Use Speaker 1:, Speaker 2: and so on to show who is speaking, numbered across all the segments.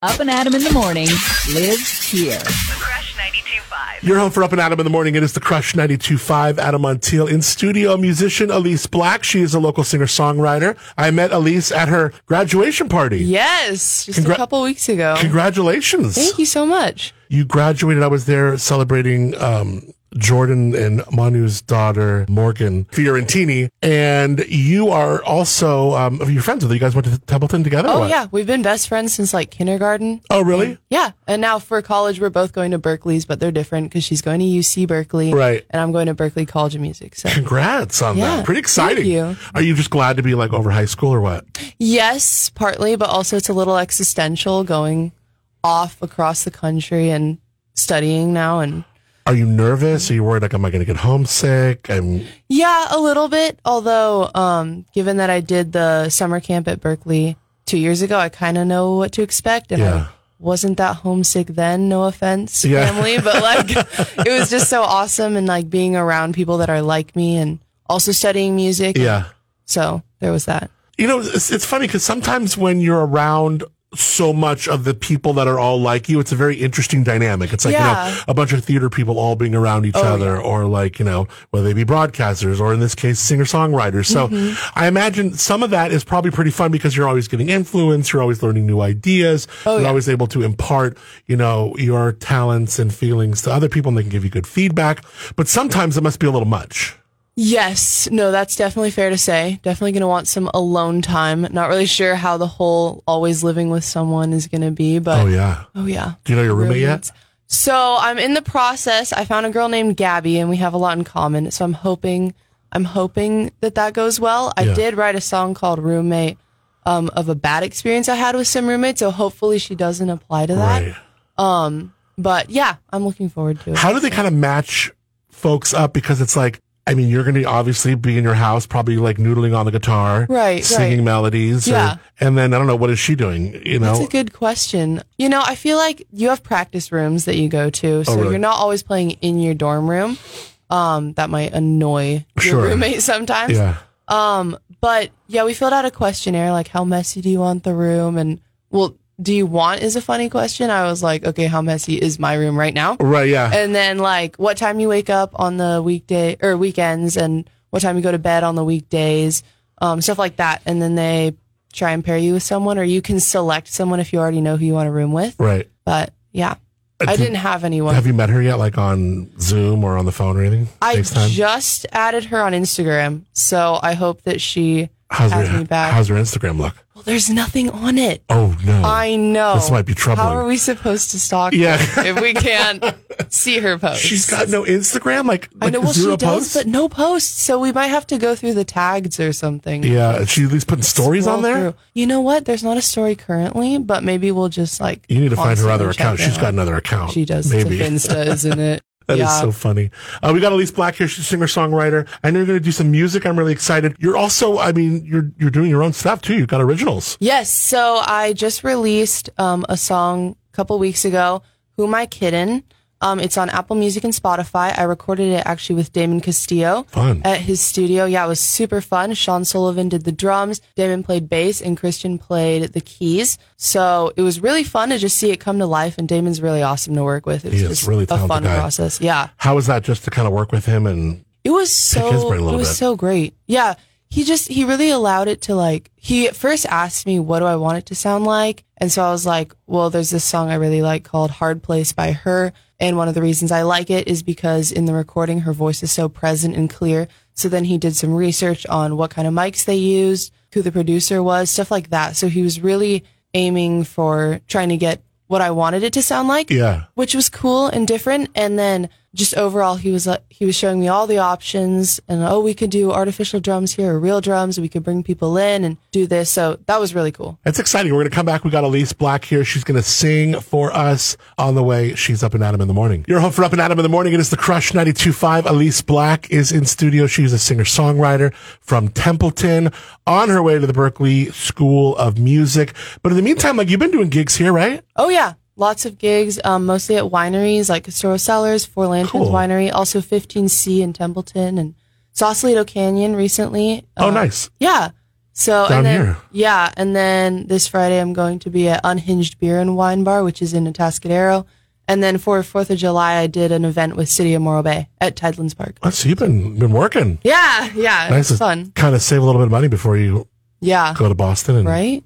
Speaker 1: Up and Adam in the morning lives here.
Speaker 2: Crush 92.5.
Speaker 3: You're home for Up and Adam in the morning. It is the Crush 92.5. Adam Montiel in studio. Musician Elyse Black. She is a local singer songwriter. I met Elyse at her graduation party.
Speaker 4: Yes, just
Speaker 3: Congra-
Speaker 4: a couple weeks ago.
Speaker 3: Congratulations.
Speaker 4: Thank you so much.
Speaker 3: You graduated. I was there celebrating um, Jordan and Manu's daughter, Morgan Fiorentini. And you are also, um, you're friends with her. You guys went to Templeton together?
Speaker 4: Oh yeah, we've been best friends since like kindergarten.
Speaker 3: Oh, really?
Speaker 4: Yeah, and now for college we're both going to Berkeley's, but they're different because she's going to UC Berkeley,
Speaker 3: Right.
Speaker 4: And I'm going to Berklee College of Music. So
Speaker 3: Congrats on that. Pretty exciting.
Speaker 4: thank you.
Speaker 3: Are you just glad to be like over high school or what?
Speaker 4: yes, partly, but also it's a little existential going off across the country and studying now and
Speaker 3: Are you nervous? Are you worried like, am I going to get homesick? I'm,
Speaker 4: Yeah, a little bit. Although, um, given that I did the summer camp at Berklee two years ago, I kind of know what to expect. And
Speaker 3: Yeah.
Speaker 4: I wasn't that homesick then. No offense,
Speaker 3: Yeah.
Speaker 4: family, but like it was just so awesome and like being around people that are like me and also studying music.
Speaker 3: yeah.
Speaker 4: So there was that.
Speaker 3: You know, it's, it's funny because sometimes when you're around so much of the people that are all like you, it's a very interesting dynamic. It's like, you know, a bunch of theater people all being around each other or like, you know, whether they be broadcasters or in this case, singer songwriters. So
Speaker 4: Mm-hmm.
Speaker 3: I imagine some of that is probably pretty fun because you're always getting influence. You're always learning new ideas. you're
Speaker 4: yeah.
Speaker 3: always able to impart, you know, your talents and feelings to other people and they can give you good feedback. But sometimes it must be a little much.
Speaker 4: Yes, no, that's definitely fair to say. Definitely going to want some alone time. Not really sure how the whole always living with someone is going to be, but
Speaker 3: Oh, yeah.
Speaker 4: oh yeah.
Speaker 3: Do you know your roommate yet?
Speaker 4: So I'm in the process. I found a girl named Gabby, and we have a lot in common. So I'm hoping, I'm hoping that that goes well. I
Speaker 3: Yeah.
Speaker 4: did write a song called "Roommate" um, of a bad experience I had with some roommates. So hopefully she doesn't apply to that.
Speaker 3: Right.
Speaker 4: But yeah, I'm looking forward to it.
Speaker 3: How do they kind of match folks up? Because it's like, I mean, you're going to obviously be in your house, probably like noodling on the guitar,
Speaker 4: Right,
Speaker 3: singing
Speaker 4: right.
Speaker 3: melodies. or-
Speaker 4: Yeah.
Speaker 3: and then I don't know, what is she doing? You know?
Speaker 4: That's a good question. You know, I feel like you have practice rooms that you go to, so
Speaker 3: Oh, really?
Speaker 4: you're not always playing in your dorm room. Um, that might annoy your
Speaker 3: Sure.
Speaker 4: roommate sometimes.
Speaker 3: yeah.
Speaker 4: Um, But yeah, we filled out a questionnaire like how messy do you want the room and well, do you want is a funny question. I was like, okay, how messy is my room right now?
Speaker 3: Right. Yeah.
Speaker 4: And then like what time you wake up on the weekday or weekends and what time you go to bed on the weekdays, um, stuff like that. And then they try and pair you with someone or you can select someone if you already know who you want to room with.
Speaker 3: right.
Speaker 4: But yeah, I
Speaker 3: did-
Speaker 4: didn't have anyone.
Speaker 3: Have you met her yet? Like on Zoom or on the phone or anything?
Speaker 4: I
Speaker 3: FaceTime?
Speaker 4: just added her on Instagram. So I hope that she
Speaker 3: how's her,
Speaker 4: me back.
Speaker 3: how's Instagram look?
Speaker 4: well, there's nothing on it.
Speaker 3: Oh no.
Speaker 4: I know.
Speaker 3: This might be troubling.
Speaker 4: How are we supposed to stalk
Speaker 3: Yeah.
Speaker 4: her if we can't see her posts?
Speaker 3: She's got no Instagram. Like,
Speaker 4: I know. Well,
Speaker 3: zero
Speaker 4: she does,
Speaker 3: posts.
Speaker 4: but no posts. So we might have to go through the tags or something.
Speaker 3: yeah. She at least putting stories
Speaker 4: Scroll
Speaker 3: on there.
Speaker 4: through. You know what? There's not a story currently, but maybe we'll just like.
Speaker 3: You need to find her other account. She's
Speaker 4: out.
Speaker 3: got another account.
Speaker 4: She does.
Speaker 3: Maybe.
Speaker 4: Maybe. Insta, isn't it?
Speaker 3: That is
Speaker 4: yeah.
Speaker 3: so funny. Uh, we got Elyse Black here. She's a singer songwriter. I know you're going to do some music. I'm really excited. You're also, I mean, you're you're doing your own stuff too. You've got originals.
Speaker 4: Yes. So I just released um, a song a couple weeks ago. Who am I kidding? Um, it's on Apple Music and Spotify. I recorded it actually with Damon Castillo
Speaker 3: Fun.
Speaker 4: at his studio. Yeah, it was super fun. Sean Sullivan did the drums, Damon played bass, and Christian played the keys. So it was really fun to just see it come to life. And Damon's really awesome to work with. It was
Speaker 3: He is
Speaker 4: just
Speaker 3: really
Speaker 4: a fun
Speaker 3: guy.
Speaker 4: process. Yeah.
Speaker 3: How was that just to kind of work with him and
Speaker 4: It was so it was
Speaker 3: bit.
Speaker 4: so great. Yeah. He just he really allowed it to like he first asked me what do I want it to sound like? And so I was like, well, there's this song I really like called Hard Place by her. And one of the reasons I like it is because in the recording her voice is so present and clear. So then he did some research on what kind of mics they used, who the producer was, stuff like that. So he was really aiming for trying to get what I wanted it to sound like
Speaker 3: yeah,
Speaker 4: which was cool and different. And then just overall, he was like, he was showing me all the options and, oh, we could do artificial drums here or real drums. We could bring people in and do this. So that was really cool.
Speaker 3: it's exciting. We're going to come back. We got Elyse Black here. She's going to sing for us on the way. She's up and Adam in the morning. You're home for up and Adam in the morning. It is the Crush 92.5. Elyse Black is in studio. She's a singer songwriter from Templeton on her way to the Berklee School of Music. But in the meantime, like you've been doing gigs here, right?
Speaker 4: Oh yeah. Lots of gigs, um, mostly at wineries like Castoro Cellars, Four Lanterns
Speaker 3: Cool.
Speaker 4: Winery, also 15C in Templeton and Saucelito Canyon recently.
Speaker 3: Oh,
Speaker 4: Uh,
Speaker 3: nice.
Speaker 4: Yeah. So
Speaker 3: Down
Speaker 4: and then,
Speaker 3: here.
Speaker 4: yeah, and then this Friday I'm going to be at Unhinged Beer and Wine Bar, which is in Atascadero. And then for Fourth of July, I did an event with City of Morro Bay at Tidelands Park.
Speaker 3: Oh, so you've been been working.
Speaker 4: Yeah, yeah,
Speaker 3: Nice
Speaker 4: it's fun.
Speaker 3: kind of save a little bit of money before you
Speaker 4: Yeah,
Speaker 3: go to Boston. And
Speaker 4: right.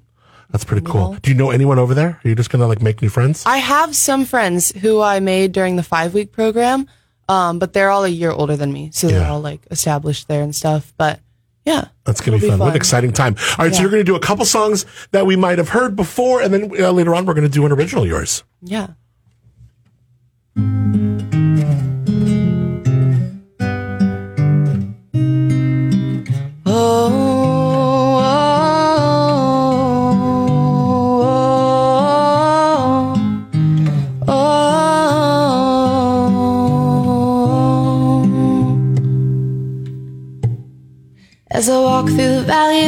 Speaker 3: That's pretty cool.
Speaker 4: Well-
Speaker 3: Do you know anyone over there? Are you just gonna like make new friends?
Speaker 4: I have some friends who I made during the five week program, um, but they're all a year older than me, so they're
Speaker 3: Yeah.
Speaker 4: all like established there and stuff. But yeah,
Speaker 3: That's gonna
Speaker 4: it'll
Speaker 3: be fun. What an exciting time! All right, so
Speaker 4: Yeah.
Speaker 3: you're gonna do a couple songs that we might have heard before, and then uh, later on we're gonna do an original of yours.
Speaker 4: Yeah.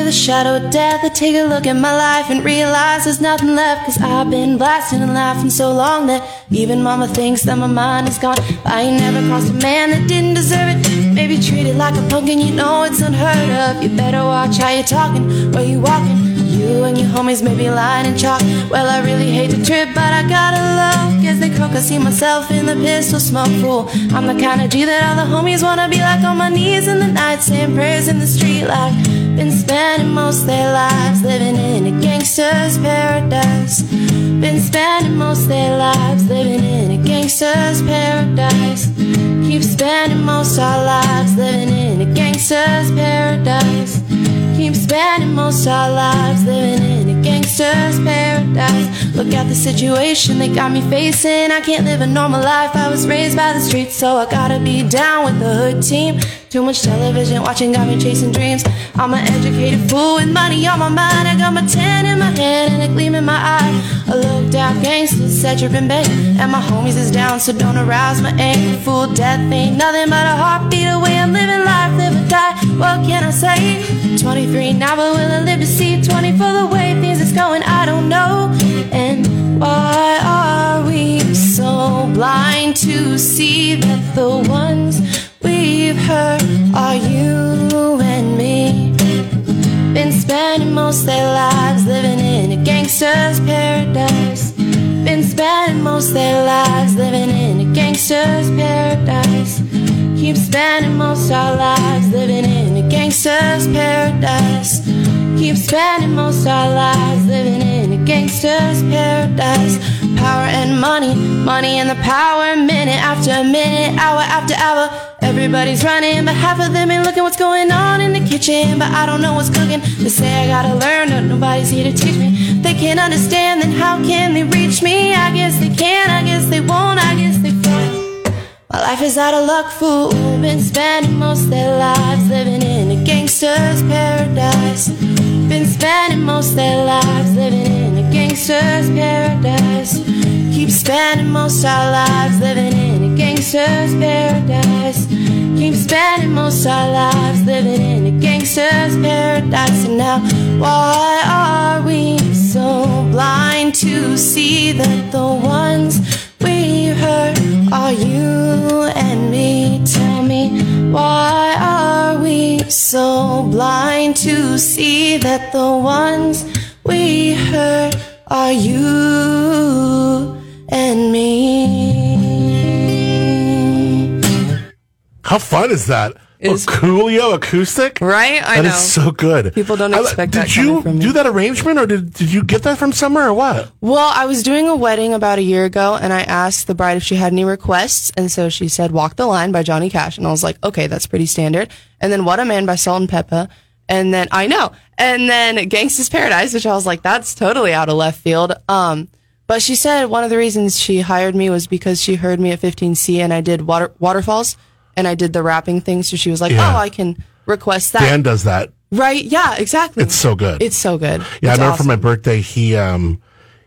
Speaker 4: The shadow of death, I take a look at my life and realize there's nothing left. Cause I've been blasting and laughing so long that even mama thinks that my mind is gone. I ain't never crossed a man that didn't deserve it. Maybe treated like a punk and you know it's unheard of. You better watch how you're talking, where you walking. You and your homies may be lying in chalk. Well, I really hate to trip, but I gotta love. As they croak, I see myself in the pistol smoke fool. I'm the kind of G that all the homies wanna be like on my knees in the night, saying prayers in the street like. Been spending most their lives living in a gangster's paradise. Been spending most their lives living in a gangster's paradise. Keep spending most our lives living in a gangster's paradise. Keep spending most our lives living in gangster's paradise. Look at the situation they got me facing. I can't live a normal life. I was raised by the streets, so I gotta be down with the hood team. Too much television watching got me chasing dreams. I'm an educated fool with money on my mind. I got my tan in my hand and a gleam in my eye. A low down gangster said you've been banged, and my homies is down, so don't arouse my anger. Fool, death ain't nothing but a heartbeat away. I'm living life, live or die. What can I say? 23 now, but will I live to see 20 for the way things going? I don't know. And why are we so blind to see that the ones we've hurt are you and me? Been spending most their lives living in a gangster's paradise. Been spending most their lives living in a gangster's paradise. Keep spending most our lives living in a gangster's paradise. Keep spending most our lives living in a gangster's paradise. Power and money, money and the power, minute after minute, hour after hour. Everybody's running, but half of them ain't looking what's going on in the kitchen. But I don't know what's cooking. They say I gotta learn, but nobody's here to teach me. They can't understand, then how can they reach me? I guess they can, I guess they won't, I guess they won't. My life is out of luck, fool. Been spending most their lives living in a gangster's paradise. Spending most their lives living in a gangster's paradise. Keep spending most of our lives living in a gangster's paradise. Keep spending most of our lives living in a gangster's paradise. And now, why are we so blind to see that the ones we hurt are you and me? Tell me, why are we so blind to see that the ones we hurt are you and me?
Speaker 3: How fun is that?
Speaker 4: Is-
Speaker 3: Coolio acoustic,
Speaker 4: Right? I
Speaker 3: That
Speaker 4: know.
Speaker 3: is so good.
Speaker 4: People don't
Speaker 3: I-
Speaker 4: expect
Speaker 3: did
Speaker 4: that
Speaker 3: Did
Speaker 4: you from me.
Speaker 3: do that arrangement, or did did you get that from somewhere, or what?
Speaker 4: Well, I was doing a wedding about a year ago, and I asked the bride if she had any requests, and so she said "Walk the Line" by Johnny Cash, and I was like, okay, that's pretty standard. And then "What a Man" by Salt-N-Pepa, and then I know, and then "Gangsta's Paradise," which I was like, that's totally out of left field. Um, but she said one of the reasons she hired me was because she heard me at 15C, and I did water waterfalls, and I did the rapping thing, so she was like,
Speaker 3: Yeah.
Speaker 4: oh, I can request that.
Speaker 3: Dan does that.
Speaker 4: right? Yeah, exactly.
Speaker 3: It's so good.
Speaker 4: It's so good.
Speaker 3: Yeah, I
Speaker 4: It's
Speaker 3: remember for my birthday, he um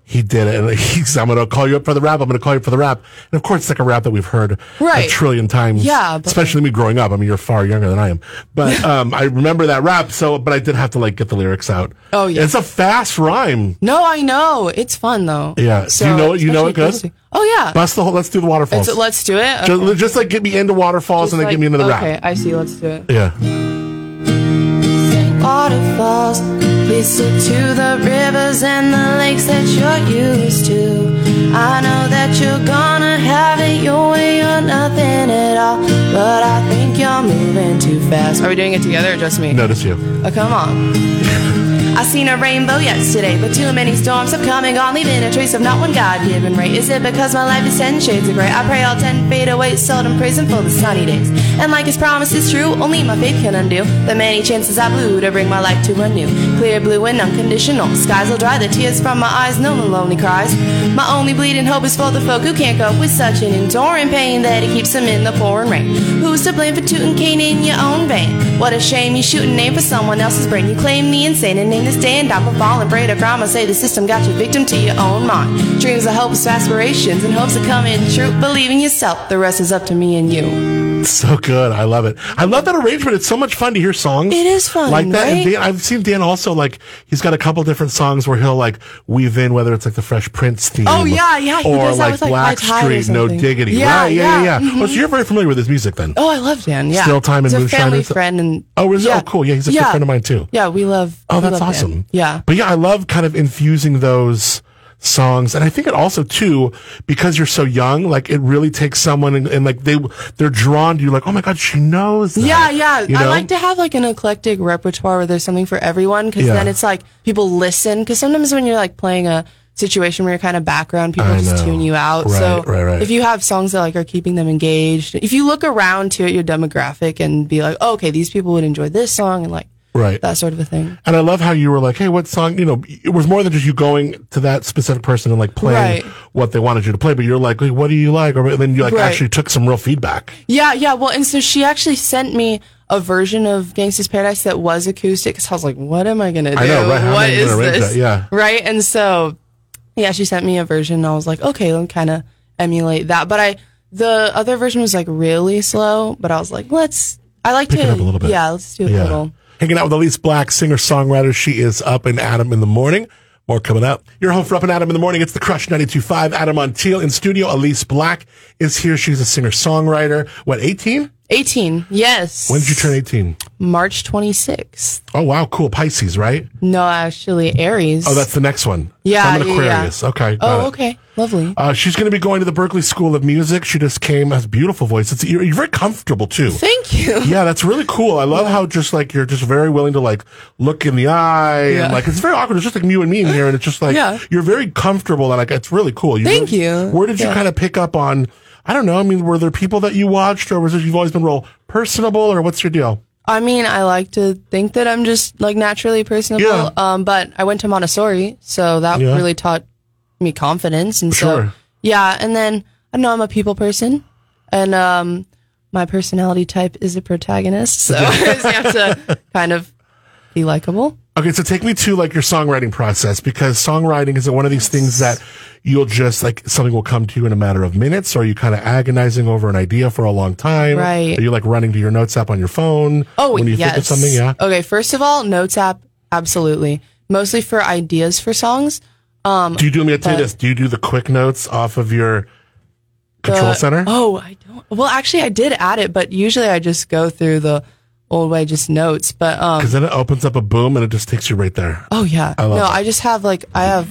Speaker 3: he did it. And he's, I'm going to call you up for the rap. I'm going to call you up for the rap. And of course, it's like a rap that we've heard a trillion times.
Speaker 4: Yeah, but-
Speaker 3: especially me growing up. I mean, you're far younger than I am, but um, I remember that rap. So, but I did have to like get the lyrics out.
Speaker 4: Oh, yeah.
Speaker 3: it's a fast rhyme.
Speaker 4: No, I know. It's fun though.
Speaker 3: Yeah. Do you know it- you know it good?
Speaker 4: Oh yeah.
Speaker 3: Bust the whole. Let's do the waterfalls.
Speaker 4: So let's do it.
Speaker 3: just, just like get me into waterfalls
Speaker 4: Just
Speaker 3: and then
Speaker 4: like-
Speaker 3: get me into the
Speaker 4: okay,
Speaker 3: rap. Okay.
Speaker 4: I see. Let's do it.
Speaker 3: Yeah.
Speaker 4: waterfalls. Please stick to the rivers and the lakes that you're used to. I know that you're gonna have it your way or nothing at all. But I think you're moving too fast. Are we doing it together or just me?
Speaker 3: Notice you.
Speaker 4: Oh, come on. I seen a rainbow yesterday, but too many storms have come and gone, leaving a trace of not one God-given ray. Is it because my life is ten shades of gray? I pray all ten fade away, seldom praise Him for the sunny days. And like His promise is true, only my faith can undo the many chances I blew to bring my life to a new, clear blue and unconditional. Skies will dry the tears from my eyes, no one lonely cries. My only bleeding hope is for the folk who can't cope with such an enduring pain that it keeps them in the pouring rain. Who's to blame for tooting Cain in your own vein? What a shame you shoot a name for someone else's brain. You claim the insane and name stand up and fall and pray to and say the system got you victim to your own mind. Dreams are hopes, aspirations, and hopes are coming true. Believe in yourself, the rest is up to me and you.
Speaker 3: So good. I love it. I love that arrangement. It's so much fun to hear songs.
Speaker 4: It is fun,
Speaker 3: like that. And
Speaker 4: right?
Speaker 3: Dan, I've seen Dan also like he's got a couple different songs where he'll like weave in whether it's like the Fresh Prince theme.
Speaker 4: Oh, yeah, yeah, he
Speaker 3: Or like
Speaker 4: like,
Speaker 3: Black
Speaker 4: Mike Hyde or
Speaker 3: Street, No. Diggity.
Speaker 4: Yeah,
Speaker 3: right? Yeah, yeah,
Speaker 4: yeah,
Speaker 3: yeah. Oh, so you're very familiar with his music then.
Speaker 4: Oh, I love Dan. Yeah,
Speaker 3: Still Time and
Speaker 4: He's a
Speaker 3: Moonshine
Speaker 4: family
Speaker 3: and
Speaker 4: friend and
Speaker 3: Oh, is it? Oh, cool. Yeah, he's a good friend of mine, too.
Speaker 4: Yeah, we love.
Speaker 3: Oh,
Speaker 4: we
Speaker 3: that's
Speaker 4: love Dan.
Speaker 3: awesome.
Speaker 4: Yeah.
Speaker 3: But yeah, I love kind of infusing those songs. And I think it also too, because you're so young, like it really takes someone and, and like they, they're drawn to you like, oh my God, she knows that.
Speaker 4: Yeah, yeah.
Speaker 3: You
Speaker 4: I like to have like an eclectic repertoire where there's something for everyone because
Speaker 3: Yeah.
Speaker 4: then it's like people listen. Because sometimes when you're like playing a situation where you're kind of background, people
Speaker 3: I
Speaker 4: just
Speaker 3: know.
Speaker 4: tune you out.
Speaker 3: Right,
Speaker 4: so
Speaker 3: right, right.
Speaker 4: if you have songs that like are keeping them engaged, if you look around to your demographic and be like, oh, okay, these people would enjoy this song and like
Speaker 3: Right.
Speaker 4: that sort of a thing.
Speaker 3: And I love how you were like, hey, what song? You know, it was more than just you going to that specific person and like playing
Speaker 4: Right.
Speaker 3: what they wanted you to play, but you're like, hey, what do you like? Or then you like
Speaker 4: Right.
Speaker 3: actually took some real feedback.
Speaker 4: Yeah, yeah. Well, and so she actually sent me a version of Gangsta's Paradise that was acoustic because I was like, what am I going to do?
Speaker 3: I know, right? How am I
Speaker 4: What
Speaker 3: gonna
Speaker 4: is this?
Speaker 3: that? Yeah.
Speaker 4: Right. And so, yeah, she sent me a version. And I was like, okay, let me kind of emulate that. But I, the other version was like really slow, but I was like, let's, I like
Speaker 3: Pick
Speaker 4: to,
Speaker 3: it up a little bit.
Speaker 4: yeah, let's do a
Speaker 3: Yeah.
Speaker 4: little.
Speaker 3: Hanging out with Elyse Black, singer songwriter. She is up in Adam in the morning. More coming up. You're home for Up and Adam in the morning. It's the Crush 92.5. Adam Montiel in studio. Elyse Black is here. She's a singer songwriter. What, 18?
Speaker 4: 18. Yes.
Speaker 3: When did you turn 18?
Speaker 4: March 26th.
Speaker 3: Oh, wow. Cool. Pisces, right?
Speaker 4: No, actually, Aries.
Speaker 3: Oh, that's the next one.
Speaker 4: Yeah,
Speaker 3: So I'm an
Speaker 4: yeah, yeah.
Speaker 3: Aquarius. Okay.
Speaker 4: Oh,
Speaker 3: it.
Speaker 4: okay. Lovely.
Speaker 3: Uh, she's going to be going to the Berklee School of Music. She just came. Has a beautiful voice. It's you're, you're very comfortable too.
Speaker 4: Thank you.
Speaker 3: Yeah, that's really cool. I love how just like you're just very willing to like look in the eye
Speaker 4: Yeah.
Speaker 3: and like it's very awkward. It's just like you and me in here, and it's just like
Speaker 4: Yeah.
Speaker 3: you're very comfortable and like it's really cool. You
Speaker 4: Thank
Speaker 3: really-
Speaker 4: you.
Speaker 3: Where did you kind of pick up on? I don't know. I mean, were there people that you watched, or was it you've always been real personable, or what's your deal?
Speaker 4: I mean, I like to think that I'm just like naturally personable.
Speaker 3: Yeah.
Speaker 4: Um, but I went to Montessori, so that
Speaker 3: Yeah.
Speaker 4: really taught me confidence. And
Speaker 3: Sure.
Speaker 4: so, yeah. And then I know I'm a people person, and um, my personality type is a protagonist, so you have to kind of be likable.
Speaker 3: Okay, so take me to like your songwriting process because songwriting is one of these things that you'll just like something will come to you in a matter of minutes, or are you kind of agonizing over an idea for a long time?
Speaker 4: Right.
Speaker 3: Are you like running to your notes app on your phone?
Speaker 4: Oh,
Speaker 3: when you
Speaker 4: yes.
Speaker 3: think of something, yeah.
Speaker 4: Okay, first of all, Notes app, absolutely. Mostly for ideas for songs.
Speaker 3: Um, do you do? Let me tell you this. Do you do the quick notes off of your control
Speaker 4: The-
Speaker 3: center?
Speaker 4: Oh, I don't. Well, actually, I did add it, but usually I just go through the old way, just notes. But um,
Speaker 3: Because then it opens up a boom and it just takes you right there.
Speaker 4: oh yeah,
Speaker 3: love
Speaker 4: no. I just have like I have,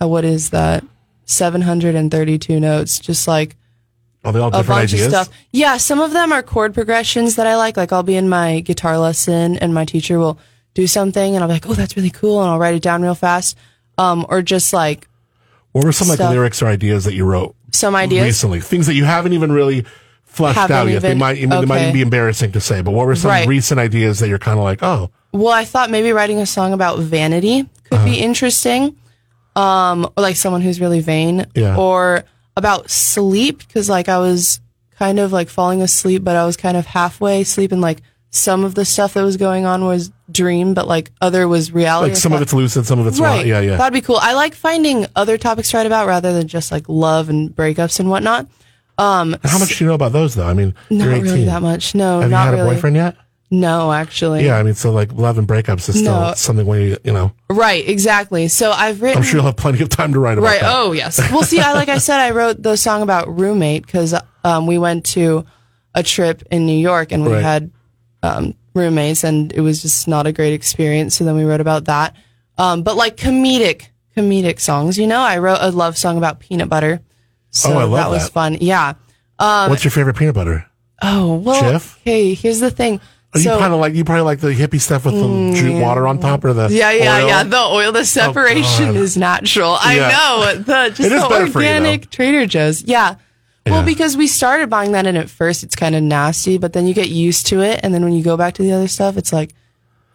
Speaker 4: uh, what is that? Seven hundred and thirty-two notes, just like
Speaker 3: Oh, they all
Speaker 4: a
Speaker 3: different
Speaker 4: bunch
Speaker 3: ideas.
Speaker 4: of stuff. Yeah, some of them are chord progressions that I like. Like I'll be in my guitar lesson and my teacher will do something and I'll be like, oh, that's really cool, and I'll write it down real fast. Um, or just like
Speaker 3: What were some like lyrics or ideas that you wrote
Speaker 4: some ideas.
Speaker 3: recently? Things that you haven't even really fleshed
Speaker 4: Haven't
Speaker 3: out yet. They
Speaker 4: even-
Speaker 3: might, they might
Speaker 4: okay.
Speaker 3: even be embarrassing to say. But what were some
Speaker 4: Right.
Speaker 3: recent ideas that you're kind of like, oh,
Speaker 4: Well, I thought maybe writing a song about vanity could
Speaker 3: Uh-huh.
Speaker 4: be interesting. Um, or like someone who's really vain.
Speaker 3: Yeah.
Speaker 4: Or about sleep, because like I was kind of like falling asleep, but I was kind of halfway asleep, and like some of the stuff that was going on was dream, but like other was reality.
Speaker 3: like some of it's lucid, some of it's
Speaker 4: right.
Speaker 3: not. Yeah, yeah.
Speaker 4: That'd be cool. I like finding other topics to write about rather than just like love and breakups and whatnot. Um,
Speaker 3: How much do you know about those though? I mean,
Speaker 4: not
Speaker 3: you're 18.
Speaker 4: really that much. No,
Speaker 3: Have you
Speaker 4: not
Speaker 3: had a boyfriend yet?
Speaker 4: No, actually.
Speaker 3: Yeah, I mean, so like love and breakups is still
Speaker 4: No.
Speaker 3: something where you, you know,
Speaker 4: Right. Exactly. So I've written.
Speaker 3: I'm sure you'll have plenty of time to write about it.
Speaker 4: Right.
Speaker 3: that.
Speaker 4: Oh, yes. Well, see, I like I said, I wrote the song about roommate because um, we went to a trip in New York and we
Speaker 3: Right.
Speaker 4: had um, roommates, and it was just not a great experience. So then we wrote about that. Um, but like comedic, comedic songs, you know, I wrote a love song about peanut butter. Oh, so
Speaker 3: Oh, I love
Speaker 4: that That was
Speaker 3: that.
Speaker 4: fun. Yeah.
Speaker 3: Um, What's your favorite peanut butter?
Speaker 4: Oh, well,
Speaker 3: Jif?
Speaker 4: okay, here's the thing.
Speaker 3: Oh, you
Speaker 4: So,
Speaker 3: kind of like you probably like the hippie stuff with the mm, ju- water on top or the
Speaker 4: yeah, yeah,
Speaker 3: oil?
Speaker 4: yeah. The oil, the oh, separation
Speaker 3: God.
Speaker 4: is natural. I
Speaker 3: Yeah.
Speaker 4: know. The just
Speaker 3: It is
Speaker 4: the
Speaker 3: for you,
Speaker 4: organic Trader Joe's. Yeah.
Speaker 3: Yeah.
Speaker 4: Well, because we started buying that and at first it's kind of nasty, but then you get used to it. And then when you go back to the other stuff, it's like,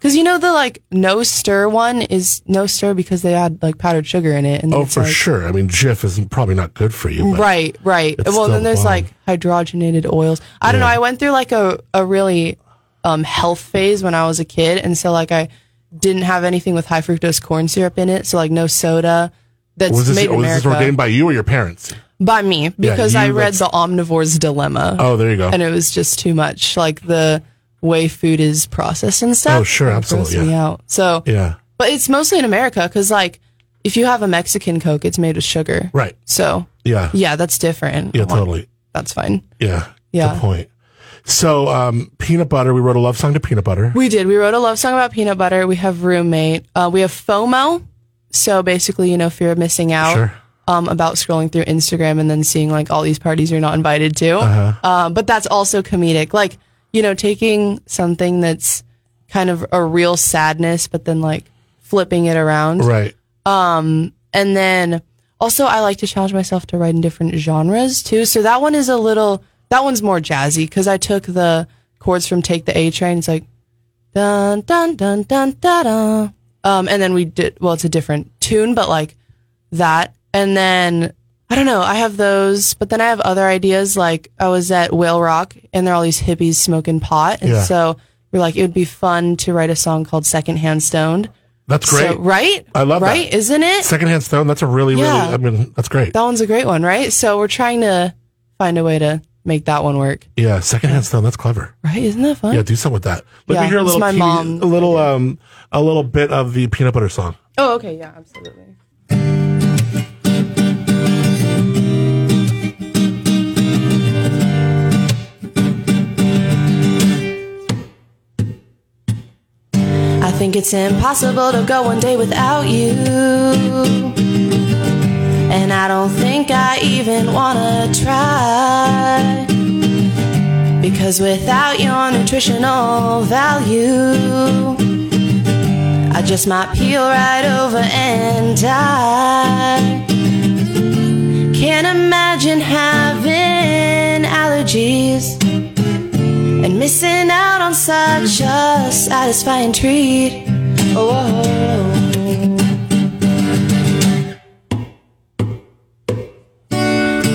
Speaker 4: cause you know, the like no stir one is no stir because they add like powdered sugar in it. And
Speaker 3: Oh, for
Speaker 4: like,
Speaker 3: sure. I mean, Jif is probably not good for you. But
Speaker 4: Right, right. Well, then there's
Speaker 3: bomb.
Speaker 4: like hydrogenated oils. I don't know. I went through like a, a really um, health phase when I was a kid. And so like I didn't have anything with high fructose corn syrup in it. So like no soda that's
Speaker 3: Was this,
Speaker 4: made in
Speaker 3: was this ordained by you or your parents?
Speaker 4: by me because
Speaker 3: you,
Speaker 4: I read The Omnivore's Dilemma.
Speaker 3: Oh, there you go.
Speaker 4: And it was just too much. Like the way food is processed and stuff.
Speaker 3: Oh, sure, absolutely, yeah.
Speaker 4: out. So,
Speaker 3: yeah.
Speaker 4: but it's mostly in America because like if you have a Mexican Coke, it's made with sugar.
Speaker 3: Right.
Speaker 4: So
Speaker 3: Yeah.
Speaker 4: yeah, that's different.
Speaker 3: Yeah, totally.
Speaker 4: That's fine.
Speaker 3: Yeah.
Speaker 4: Yeah.
Speaker 3: Good point. So, um, peanut butter, we wrote a love song to peanut butter.
Speaker 4: We did. We wrote a love song about peanut butter. We have roommate. Uh, we have FOMO. So basically, you know, fear of missing out.
Speaker 3: Sure.
Speaker 4: Um, about scrolling through Instagram and then seeing like all these parties you're not invited to.
Speaker 3: Uh-huh.
Speaker 4: Um, but that's also comedic. Like, you know, taking something that's kind of a real sadness, but then like flipping it around.
Speaker 3: Right.
Speaker 4: Um, and then also I like to challenge myself to write in different genres too. So that one is a little that one's more jazzy because I took the chords from Take the A Train. It's like dun dun dun dun dun dun. Um, and then we did well, it's a different tune, but like that. And then I don't know, I have those, but then I have other ideas. Like I was at Whale Rock and there are all these hippies smoking pot. And
Speaker 3: Yeah.
Speaker 4: so we're like, it would be fun to write a song called Secondhand Stoned.
Speaker 3: That's great.
Speaker 4: So, right?
Speaker 3: I love that.
Speaker 4: right? Isn't it?
Speaker 3: Secondhand Stone, that's a really,
Speaker 4: Yeah.
Speaker 3: really, I mean, that's great.
Speaker 4: That one's a great one, right? So we're trying to find a way to make that one work.
Speaker 3: yeah. Secondhand Stone, that's clever.
Speaker 4: Right? Isn't that fun?
Speaker 3: Yeah. Do something with that. Let me
Speaker 4: Yeah,
Speaker 3: hear a
Speaker 4: it's
Speaker 3: little,
Speaker 4: my
Speaker 3: teeny-
Speaker 4: mom.
Speaker 3: a little, um, a little bit of the peanut butter song.
Speaker 4: Oh, okay. Yeah, absolutely. Think it's impossible to go one day without you. And I don't think I even wanna try. Because without your nutritional value, I just might peel right over and die. Can't imagine having allergies missing out on such a satisfying treat. Oh, oh, oh.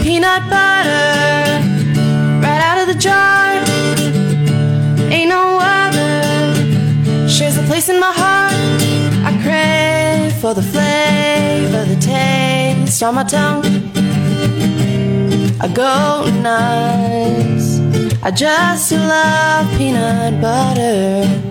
Speaker 4: Peanut butter, right out of the jar. Ain't no other shares a place in my heart. I crave for the flavor, the taste on my tongue. I go nuts. I just love peanut butter.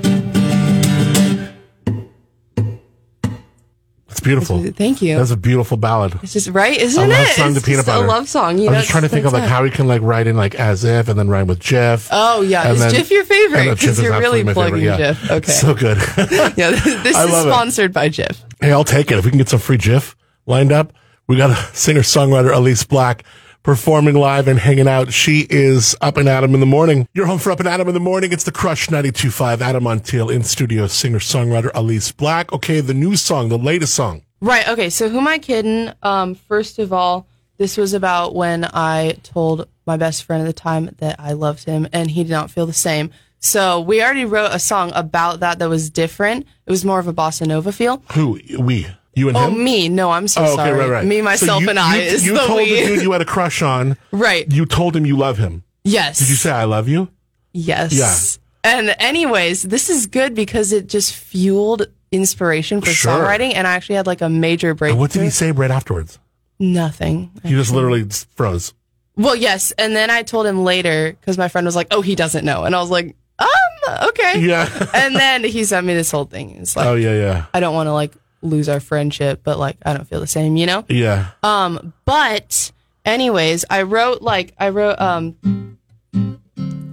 Speaker 3: It's beautiful.
Speaker 4: Thank you.
Speaker 3: That's a beautiful ballad.
Speaker 4: It's just right, isn't
Speaker 3: a
Speaker 4: it?
Speaker 3: love song
Speaker 4: it's
Speaker 3: to peanut
Speaker 4: just
Speaker 3: butter.
Speaker 4: a love song. You
Speaker 3: I'm
Speaker 4: know,
Speaker 3: just trying to think of like
Speaker 4: it.
Speaker 3: how we can like write in like as if and then rhyme with Jeff.
Speaker 4: Oh yeah,
Speaker 3: And
Speaker 4: is
Speaker 3: then-
Speaker 4: Jif your favorite?
Speaker 3: and then Jif
Speaker 4: Because you're really plugging
Speaker 3: favorite, yeah.
Speaker 4: Jif. Okay.
Speaker 3: So good.
Speaker 4: yeah, this
Speaker 3: I
Speaker 4: is
Speaker 3: love it.
Speaker 4: sponsored by Jif.
Speaker 3: Hey, I'll take it. If we can get some free Jif lined up, we got a singer songwriter, Elyse Black, performing live and hanging out. She is up and Adam in the morning. You're home for up and Adam in the morning. It's the Crush 92.5. Adam Montiel in studio, singer songwriter Elyse Black. Okay, the new song, the latest song.
Speaker 4: Right. Okay. So who am I kidding? Um, first of all, this was about when I told my best friend at the time that I loved him and he did not feel the same. So we already wrote a song about that that was different. It was more of a bossa nova feel.
Speaker 3: Who? We. You and
Speaker 4: Oh,
Speaker 3: him?
Speaker 4: me? No, I'm so
Speaker 3: Oh, okay,
Speaker 4: sorry.
Speaker 3: right, right.
Speaker 4: Me,
Speaker 3: So
Speaker 4: myself,
Speaker 3: you-
Speaker 4: and I
Speaker 3: you,
Speaker 4: is
Speaker 3: you
Speaker 4: the
Speaker 3: told
Speaker 4: we.
Speaker 3: the dude you had a crush on.
Speaker 4: right.
Speaker 3: You told him you love him.
Speaker 4: yes.
Speaker 3: Did you say I love you?
Speaker 4: Yes.
Speaker 3: Yeah.
Speaker 4: And anyways, this is good because it just fueled inspiration for
Speaker 3: Sure.
Speaker 4: songwriting, and I actually had like a major breakthrough.
Speaker 3: And what did he say right afterwards?
Speaker 4: Nothing.
Speaker 3: He just literally froze.
Speaker 4: Well, yes, and then I told him later because my friend was like, "Oh, he doesn't know," and I was like, "Um, okay."
Speaker 3: Yeah.
Speaker 4: And then he sent me this whole thing. It's like
Speaker 3: oh, yeah, yeah.
Speaker 4: I don't want to like lose our friendship, but like I don't feel the same, you know.
Speaker 3: Yeah.
Speaker 4: Um, but anyways, I wrote like I wrote um,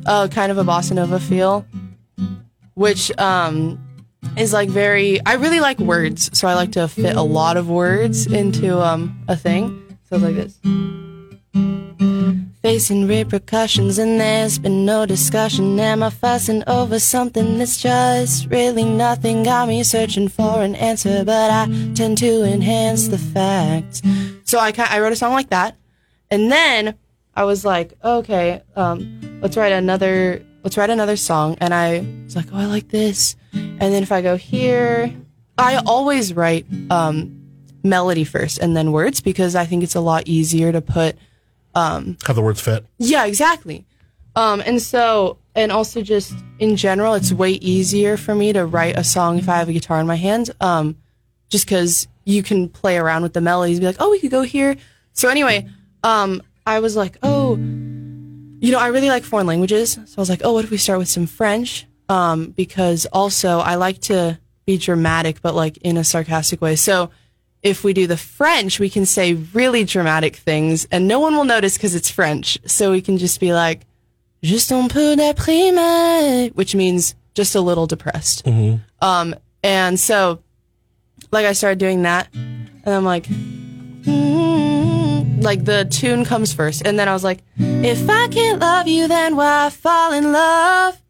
Speaker 4: uh, kind of a bossa nova feel. which um, is like very. I really like words, so I like to fit a lot of words into um, a thing. So like this. Facing repercussions, and there's been no discussion. Am I fussing over something that's just really nothing? Got me searching for an answer, but I tend to enhance the facts. So I, I wrote a song like that, and then I was like, okay, um, let's write another let's write another song. And I was like, oh, I like this. And then if I go here, I always write um, melody first and then words because I think it's a lot easier to put.
Speaker 3: How the words fit.
Speaker 4: Yeah, exactly. Um, and so, and also just in general, it's way easier for me to write a song if I have a guitar in my hand. Um, just because you can play around with the melodies, be like, oh, we could go here. So anyway, um, I was like, oh, you know, I really like foreign languages. So I was like, oh, what if we start with some French? Um, because also I like to be dramatic, but like in a sarcastic way. So if we do the French, we can say really dramatic things and no one will notice because it's French. So we can just be like, juste un peu déprimé, which means just a little depressed. Um, and so like I started doing that and I'm like, mm, like the tune comes first. And then I was like, if I can't love you, then why fall in love?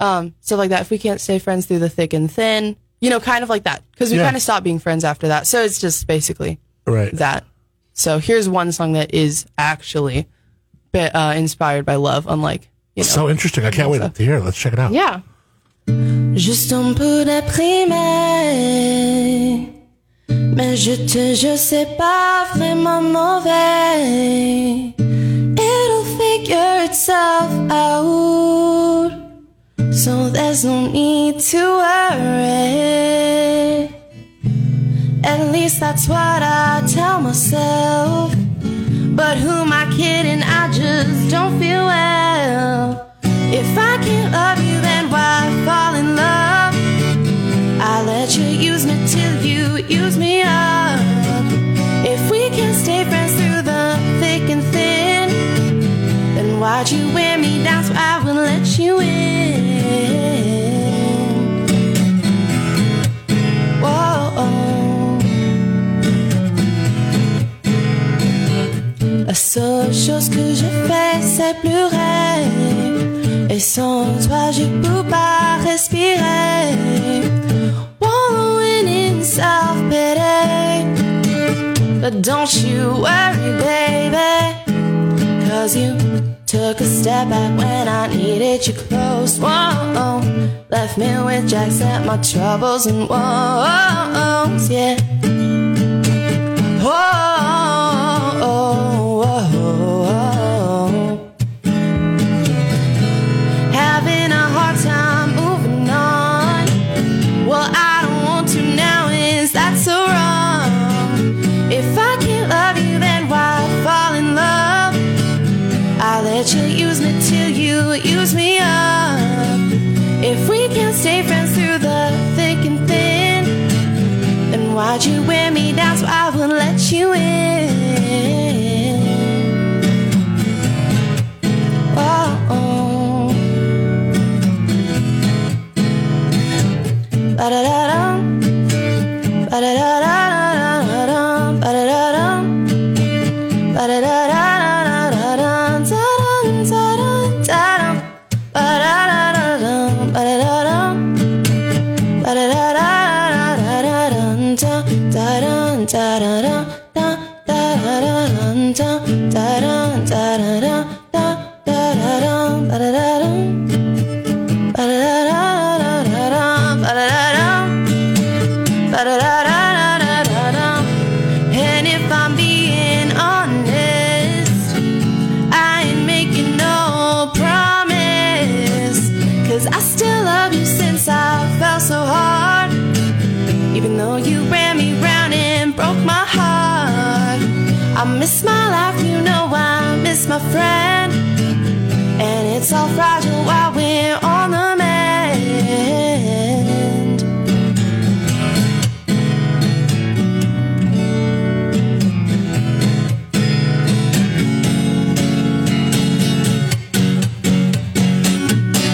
Speaker 4: Um, stuff like that. If we can't stay friends through the thick and thin, you know, kind of like that. Cause we
Speaker 3: Yeah.
Speaker 4: kind of stopped being friends after that. So it's just basically
Speaker 3: Right.
Speaker 4: that. So here's one song that is actually be- uh, inspired by love, unlike, you know.
Speaker 3: So interesting. I can't wait to hear it. Let's check it out.
Speaker 4: Yeah. Juste un peu déprimé. Mais je te jure, c'est pas vraiment mauvais. It'll figure itself out. So there's no need to worry. At least that's what I tell myself. But who am I kidding? Seule chose que je fais, c'est pleurer. Et sans toi, je peux pas respirer. Wallowing in self-pity. But don't you worry, baby. Cause you took a step back when I needed you close. Whoa, left me with jacks at my troubles and woes, yeah. Whoa, you, then why fall in love? I let you use me till you use me up. If we can stay friends through the thick and thin, then why'd you wear me? That's why I wouldn't let you in miss my life, you know I miss my friend. And it's all fragile while we're on the mend.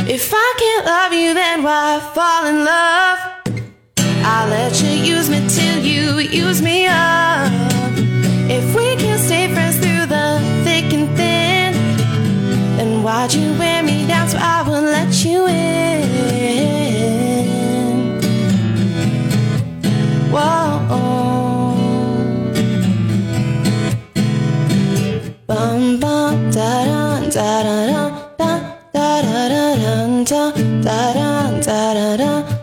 Speaker 4: If I can't love you, then why fall in love. I'll let you use me till you use me up. I will let you in? Whoa. Bum bum da da da da da da da da da da da dun da da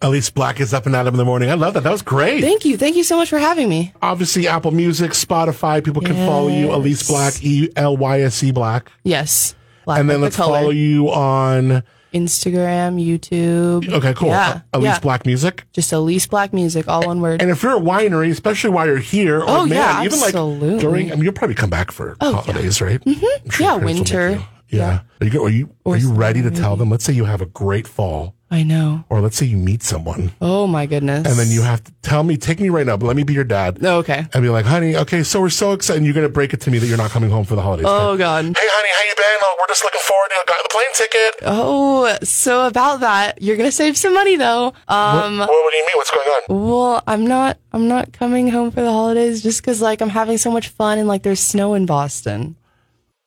Speaker 3: Elyse Black is up and Adam in the morning. I love that. That was great.
Speaker 4: Thank you. Thank you so much for having me.
Speaker 3: Obviously, Apple Music, Spotify. People can follow you. Elyse Black, E L Y S E Black.
Speaker 4: Yes. Black
Speaker 3: And then let's
Speaker 4: the
Speaker 3: follow you on.
Speaker 4: Instagram, YouTube.
Speaker 3: Okay, cool.
Speaker 4: Yeah.
Speaker 3: Elyse
Speaker 4: yeah.
Speaker 3: Black Music.
Speaker 4: Just Elyse Black Music, all one word.
Speaker 3: And if you're a winery, especially while you're here, or
Speaker 4: Oh,
Speaker 3: man,
Speaker 4: yeah,
Speaker 3: even like
Speaker 4: absolutely.
Speaker 3: during, I mean, you'll probably come back for
Speaker 4: Oh, yeah.
Speaker 3: holidays, right? Mm-hmm.
Speaker 4: Yeah, winter.
Speaker 3: Yeah. Are you, are you, are you ready to tell them? Let's say you have a great fall,
Speaker 4: I know.
Speaker 3: or let's say you meet someone,
Speaker 4: Oh my goodness.
Speaker 3: and then you have to tell me, take me right now, but let me be your dad.
Speaker 4: Oh, okay.
Speaker 3: And be like, honey, okay, so we're so excited. And you're going to break it to me that you're not coming home for the holidays.
Speaker 4: Oh god.
Speaker 3: Hey, honey, how you been? Oh, we're just looking forward to got the plane ticket.
Speaker 4: Oh, so about that, you're gonna save some money though. Um,
Speaker 3: what, what do you mean? What's going on?
Speaker 4: well, I'm not. I'm not coming home for the holidays just because like I'm having so much fun and like there's snow in Boston.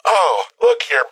Speaker 3: Oh, look here.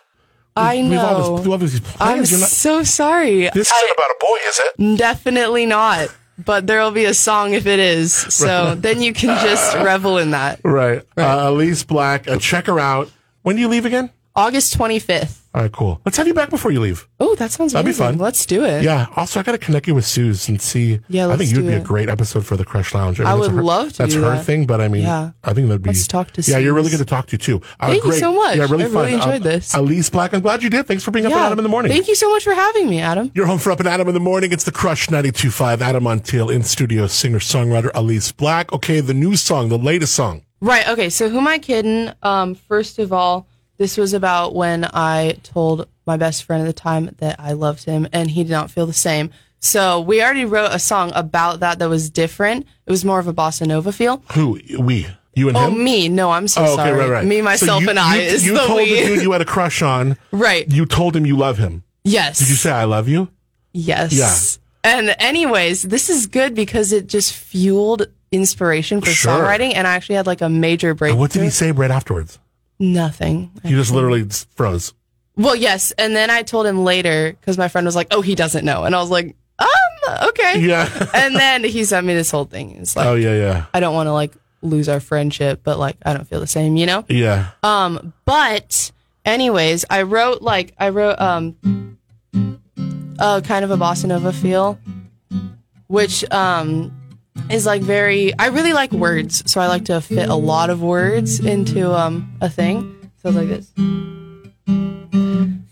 Speaker 4: I
Speaker 3: We've all
Speaker 4: know.
Speaker 3: this, we all these
Speaker 4: I'm
Speaker 3: not,
Speaker 4: so sorry.
Speaker 3: this isn't about a boy, is it?
Speaker 4: Definitely not. But there'll be a song if it is. So then you can just revel in that.
Speaker 3: Right. Uh, Elyse Black, uh, check her out. When do you leave again?
Speaker 4: August 25th.
Speaker 3: All right, cool. Let's have you back before you leave.
Speaker 4: Oh, that sounds
Speaker 3: That'd be fun.
Speaker 4: Let's do it.
Speaker 3: Yeah. Also, I got to connect you with Suze and see.
Speaker 4: Yeah,
Speaker 3: I think you would
Speaker 4: do
Speaker 3: be a great episode for the Crush Lounge. mean,
Speaker 4: I
Speaker 3: that's
Speaker 4: would
Speaker 3: her-
Speaker 4: love to
Speaker 3: That's her
Speaker 4: that.
Speaker 3: thing, but I mean,
Speaker 4: Yeah.
Speaker 3: I think that'd be.
Speaker 4: Let's talk to
Speaker 3: Yeah, you're really
Speaker 4: Suze.
Speaker 3: good to talk to too. Uh,
Speaker 4: Thank you
Speaker 3: great.
Speaker 4: so much.
Speaker 3: Yeah, really
Speaker 4: I
Speaker 3: fun.
Speaker 4: really enjoyed
Speaker 3: Uh,
Speaker 4: this.
Speaker 3: Elyse Black, I'm glad you did. Thanks for being up at
Speaker 4: Yeah.
Speaker 3: Adam in the morning.
Speaker 4: Thank you so much for having me, Adam.
Speaker 3: You're home for Up and Adam in the morning. It's the Crush 92.5. Adam Montiel in studio, singer songwriter Elyse Black. Okay, the new song, the latest song.
Speaker 4: Right. Okay. So who am I kidding? Um, first of all, this was about when I told my best friend at the time that I loved him and he did not feel the same. So we already wrote a song about that that was different. It was more of a bossa nova feel.
Speaker 3: Who? We. You and
Speaker 4: Oh,
Speaker 3: him?
Speaker 4: me? No, I'm so
Speaker 3: Oh, okay,
Speaker 4: sorry.
Speaker 3: right, right.
Speaker 4: Me,
Speaker 3: So
Speaker 4: myself,
Speaker 3: you-
Speaker 4: and I
Speaker 3: you,
Speaker 4: is
Speaker 3: you
Speaker 4: the
Speaker 3: told
Speaker 4: we.
Speaker 3: the dude you had a crush on.
Speaker 4: right.
Speaker 3: You told him you love him.
Speaker 4: yes.
Speaker 3: Did you say I love you?
Speaker 4: Yes.
Speaker 3: Yeah.
Speaker 4: And anyways, this is good because it just fueled inspiration for
Speaker 3: Sure.
Speaker 4: songwriting, and I actually had like a major breakthrough.
Speaker 3: And what did he say right afterwards?
Speaker 4: Nothing.
Speaker 3: He just literally froze.
Speaker 4: Well, yes, and then I told him later because my friend was like, "Oh, he doesn't know," and I was like, "Um, okay."
Speaker 3: Yeah.
Speaker 4: and then he sent me this whole thing. It's like
Speaker 3: oh yeah, yeah,
Speaker 4: I don't want to like lose our friendship, but like I don't feel the same, you know.
Speaker 3: yeah.
Speaker 4: Um, but anyways, I wrote like I wrote um, uh, kind of a bossa nova feel, which um is like very. I really like words, so I like to fit a lot of words into um a thing. So it's like this.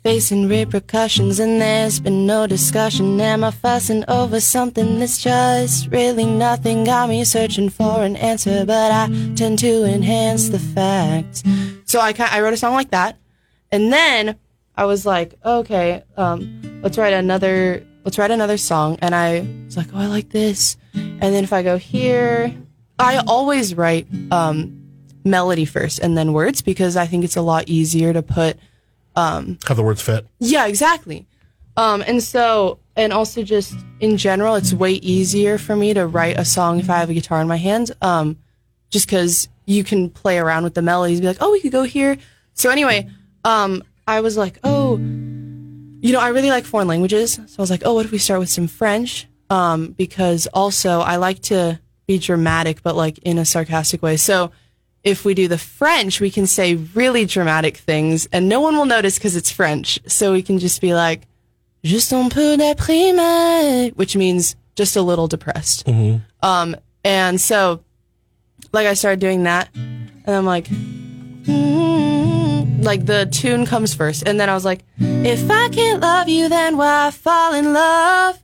Speaker 4: Facing repercussions, and there's been no discussion. Am I fussing over something that's just really nothing? Got me searching for an answer, but I tend to enhance the facts. So I I wrote a song like that, and then I was like, okay, um, let's write another let's write another song. And I was like, oh, I like this. And then if I go here, I always write um, melody first and then words because I think it's a lot easier to put
Speaker 3: Have the words fit?
Speaker 4: yeah, exactly. Um, and so, and also just in general, it's way easier for me to write a song if I have a guitar in my hands. Um, just because you can play around with the melodies, be like, oh, we could go here. So anyway, um, I was like, oh, you know, I really like foreign languages. So I was like, oh, what if we start with some French? Um, because also I like to be dramatic, but like in a sarcastic way. So if we do the French, we can say really dramatic things and no one will notice because it's French. So we can just be like, juste un peu déprimé, which means just a little depressed. Um, and so like I started doing that and I'm like, like the tune comes first. And then I was like, if I can't love you, then why fall in love?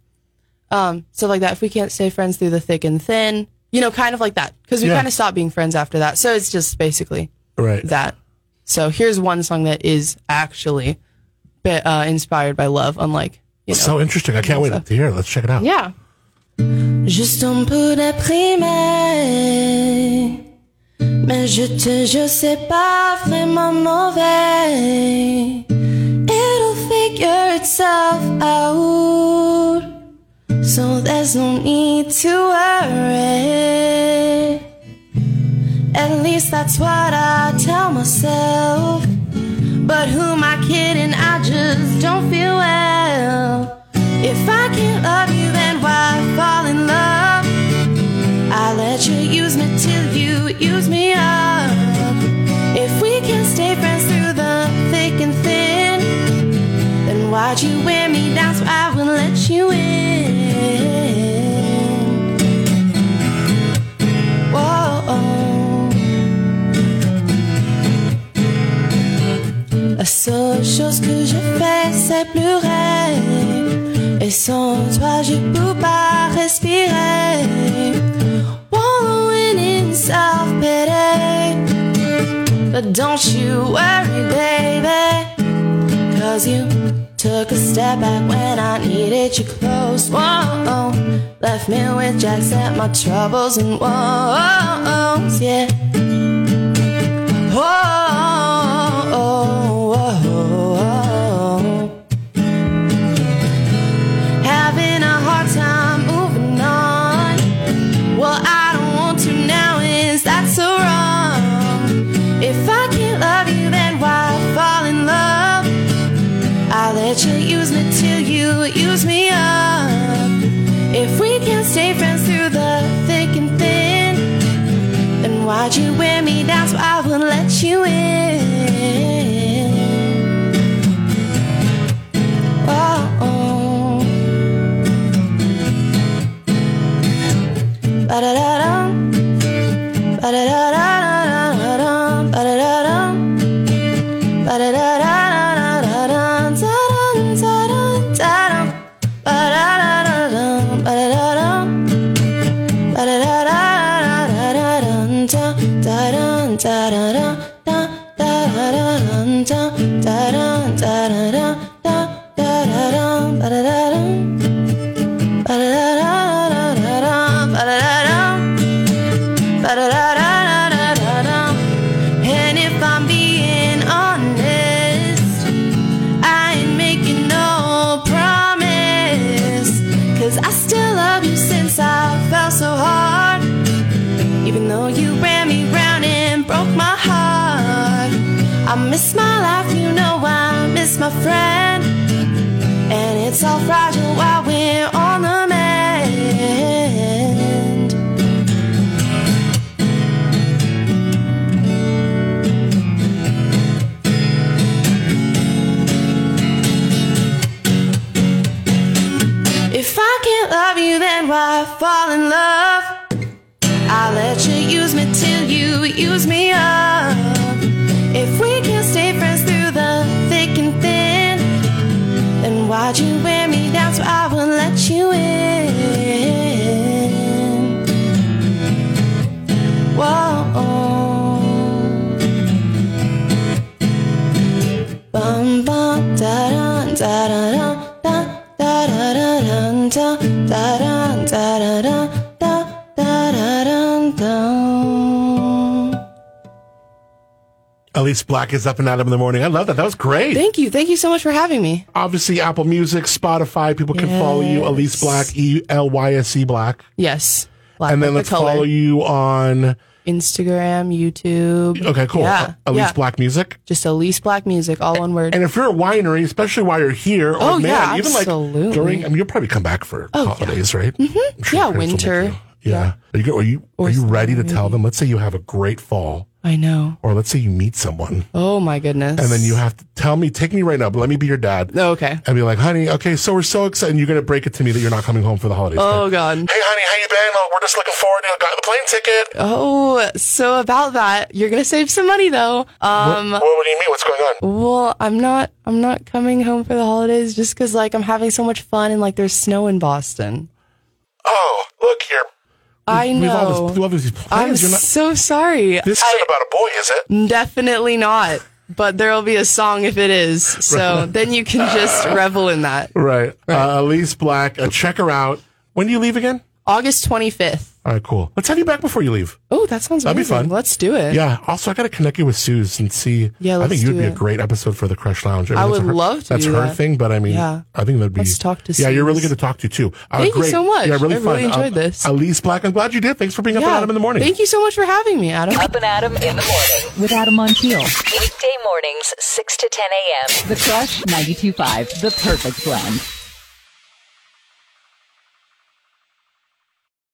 Speaker 4: Um, so like that, if we can't stay friends through the thick and thin, you know, kind of like that. Cause we
Speaker 3: Yeah.
Speaker 4: kind of stopped being friends after that. So it's just basically
Speaker 3: Right.
Speaker 4: that. So here's one song that is actually be- uh, inspired by love, unlike, you know.
Speaker 3: So interesting. I can't wait to hear it. Let's check it out.
Speaker 4: Yeah. Juste un peu déprimé. Mais je te pas vraiment mauvais. It'll figure itself out. So there's no need to worry. At least that's what I tell myself. But who am I kidding? I just don't feel well. If I can't love you, then why fall let you use me till you use me up. If we can stay friends through the thick and thin, then why'd you wear me down so I will let you in? Whoa. La seule chose que je fais, c'est pleurer. Et sans toi, je peux pas respirer. In self-pity. But don't you worry, baby. Cause you took a step back when I needed you close. Whoa, left me with jacks at my troubles and woes, yeah. Whoa, you use me up. If we can't stay friends through the thick and thin, then why'd you wear me down so I wouldn't let you in? Oh, oh. ba-da-da-dum, ba-da-da-da-da-da-dum,
Speaker 3: Elyse Black is up and at 'em in the morning. I love that. That was great.
Speaker 4: Thank you. Thank you so much for having me.
Speaker 3: Obviously, Apple Music, Spotify. People can follow you. Elyse Black, E L Y S E Black.
Speaker 4: Yes. Black
Speaker 3: and then let's
Speaker 4: the
Speaker 3: follow you on.
Speaker 4: Instagram, YouTube.
Speaker 3: Okay, cool.
Speaker 4: Yeah.
Speaker 3: Elyse
Speaker 4: yeah.
Speaker 3: Black Music.
Speaker 4: Just Elyse Black Music, all one word.
Speaker 3: And if you're a winery, especially while you're here, or
Speaker 4: Oh,
Speaker 3: man,
Speaker 4: yeah,
Speaker 3: even like
Speaker 4: absolutely.
Speaker 3: during, I mean, you'll probably come back for
Speaker 4: Oh, yeah.
Speaker 3: holidays, right? Mm-hmm.
Speaker 4: Yeah, winter.
Speaker 3: Yeah. Are you, are you, are you ready to tell them? Let's say you have a great fall,
Speaker 4: I know.
Speaker 3: or let's say you meet someone,
Speaker 4: Oh my goodness.
Speaker 3: and then you have to tell me, take me right now, but let me be your dad.
Speaker 4: Oh, okay.
Speaker 3: And be like, honey, okay, so we're so excited. And you're going to break it to me that you're not coming home for the holidays.
Speaker 4: Oh God.
Speaker 3: Hey, honey, how you been? Oh, we're just looking forward to got the plane ticket.
Speaker 4: Oh, so about that, you're gonna save some money though. Um,
Speaker 3: what, what do you mean? What's going on?
Speaker 4: well, I'm not. I'm not coming home for the holidays just because like I'm having so much fun and like there's snow in Boston.
Speaker 3: Oh, look here.
Speaker 4: I
Speaker 3: We have all, this,
Speaker 4: know.
Speaker 3: have these
Speaker 4: I'm.
Speaker 3: You're not,
Speaker 4: so sorry.
Speaker 3: this isn't about a boy, is it?
Speaker 4: Definitely not. But there'll be a song if it is. So then you can just revel in that.
Speaker 3: Right. Uh, Elyse Black, uh, check her out. When do you leave again?
Speaker 4: August 25th.
Speaker 3: All right, cool. Let's have you back before you leave.
Speaker 4: Oh, that sounds
Speaker 3: That'd be fun.
Speaker 4: Let's do it.
Speaker 3: Yeah. Also, I got to connect you with Suze and see.
Speaker 4: Yeah,
Speaker 3: I
Speaker 4: let's
Speaker 3: think you'd
Speaker 4: do
Speaker 3: be a great episode for the Crush Lounge. mean,
Speaker 4: I
Speaker 3: that's
Speaker 4: would
Speaker 3: her-
Speaker 4: love to
Speaker 3: That's
Speaker 4: do
Speaker 3: her
Speaker 4: that.
Speaker 3: thing, but I mean,
Speaker 4: Yeah.
Speaker 3: I think that'd be.
Speaker 4: Let's talk to
Speaker 3: Yeah, you're really
Speaker 4: Suze.
Speaker 3: good to talk to too. Uh,
Speaker 4: Thank you so much.
Speaker 3: Yeah, really
Speaker 4: I
Speaker 3: fun.
Speaker 4: really enjoyed
Speaker 3: Uh,
Speaker 4: this.
Speaker 3: Elyse Black, I'm glad you did. Thanks for being up
Speaker 4: Yeah.
Speaker 3: and Adam in the morning.
Speaker 4: Thank you so much for having me, Adam.
Speaker 2: Up and Adam in the morning.
Speaker 1: With Adam Montiel.
Speaker 2: Weekday mornings, 6 to 10 a.m.
Speaker 1: The Crush 92.5. The perfect blend.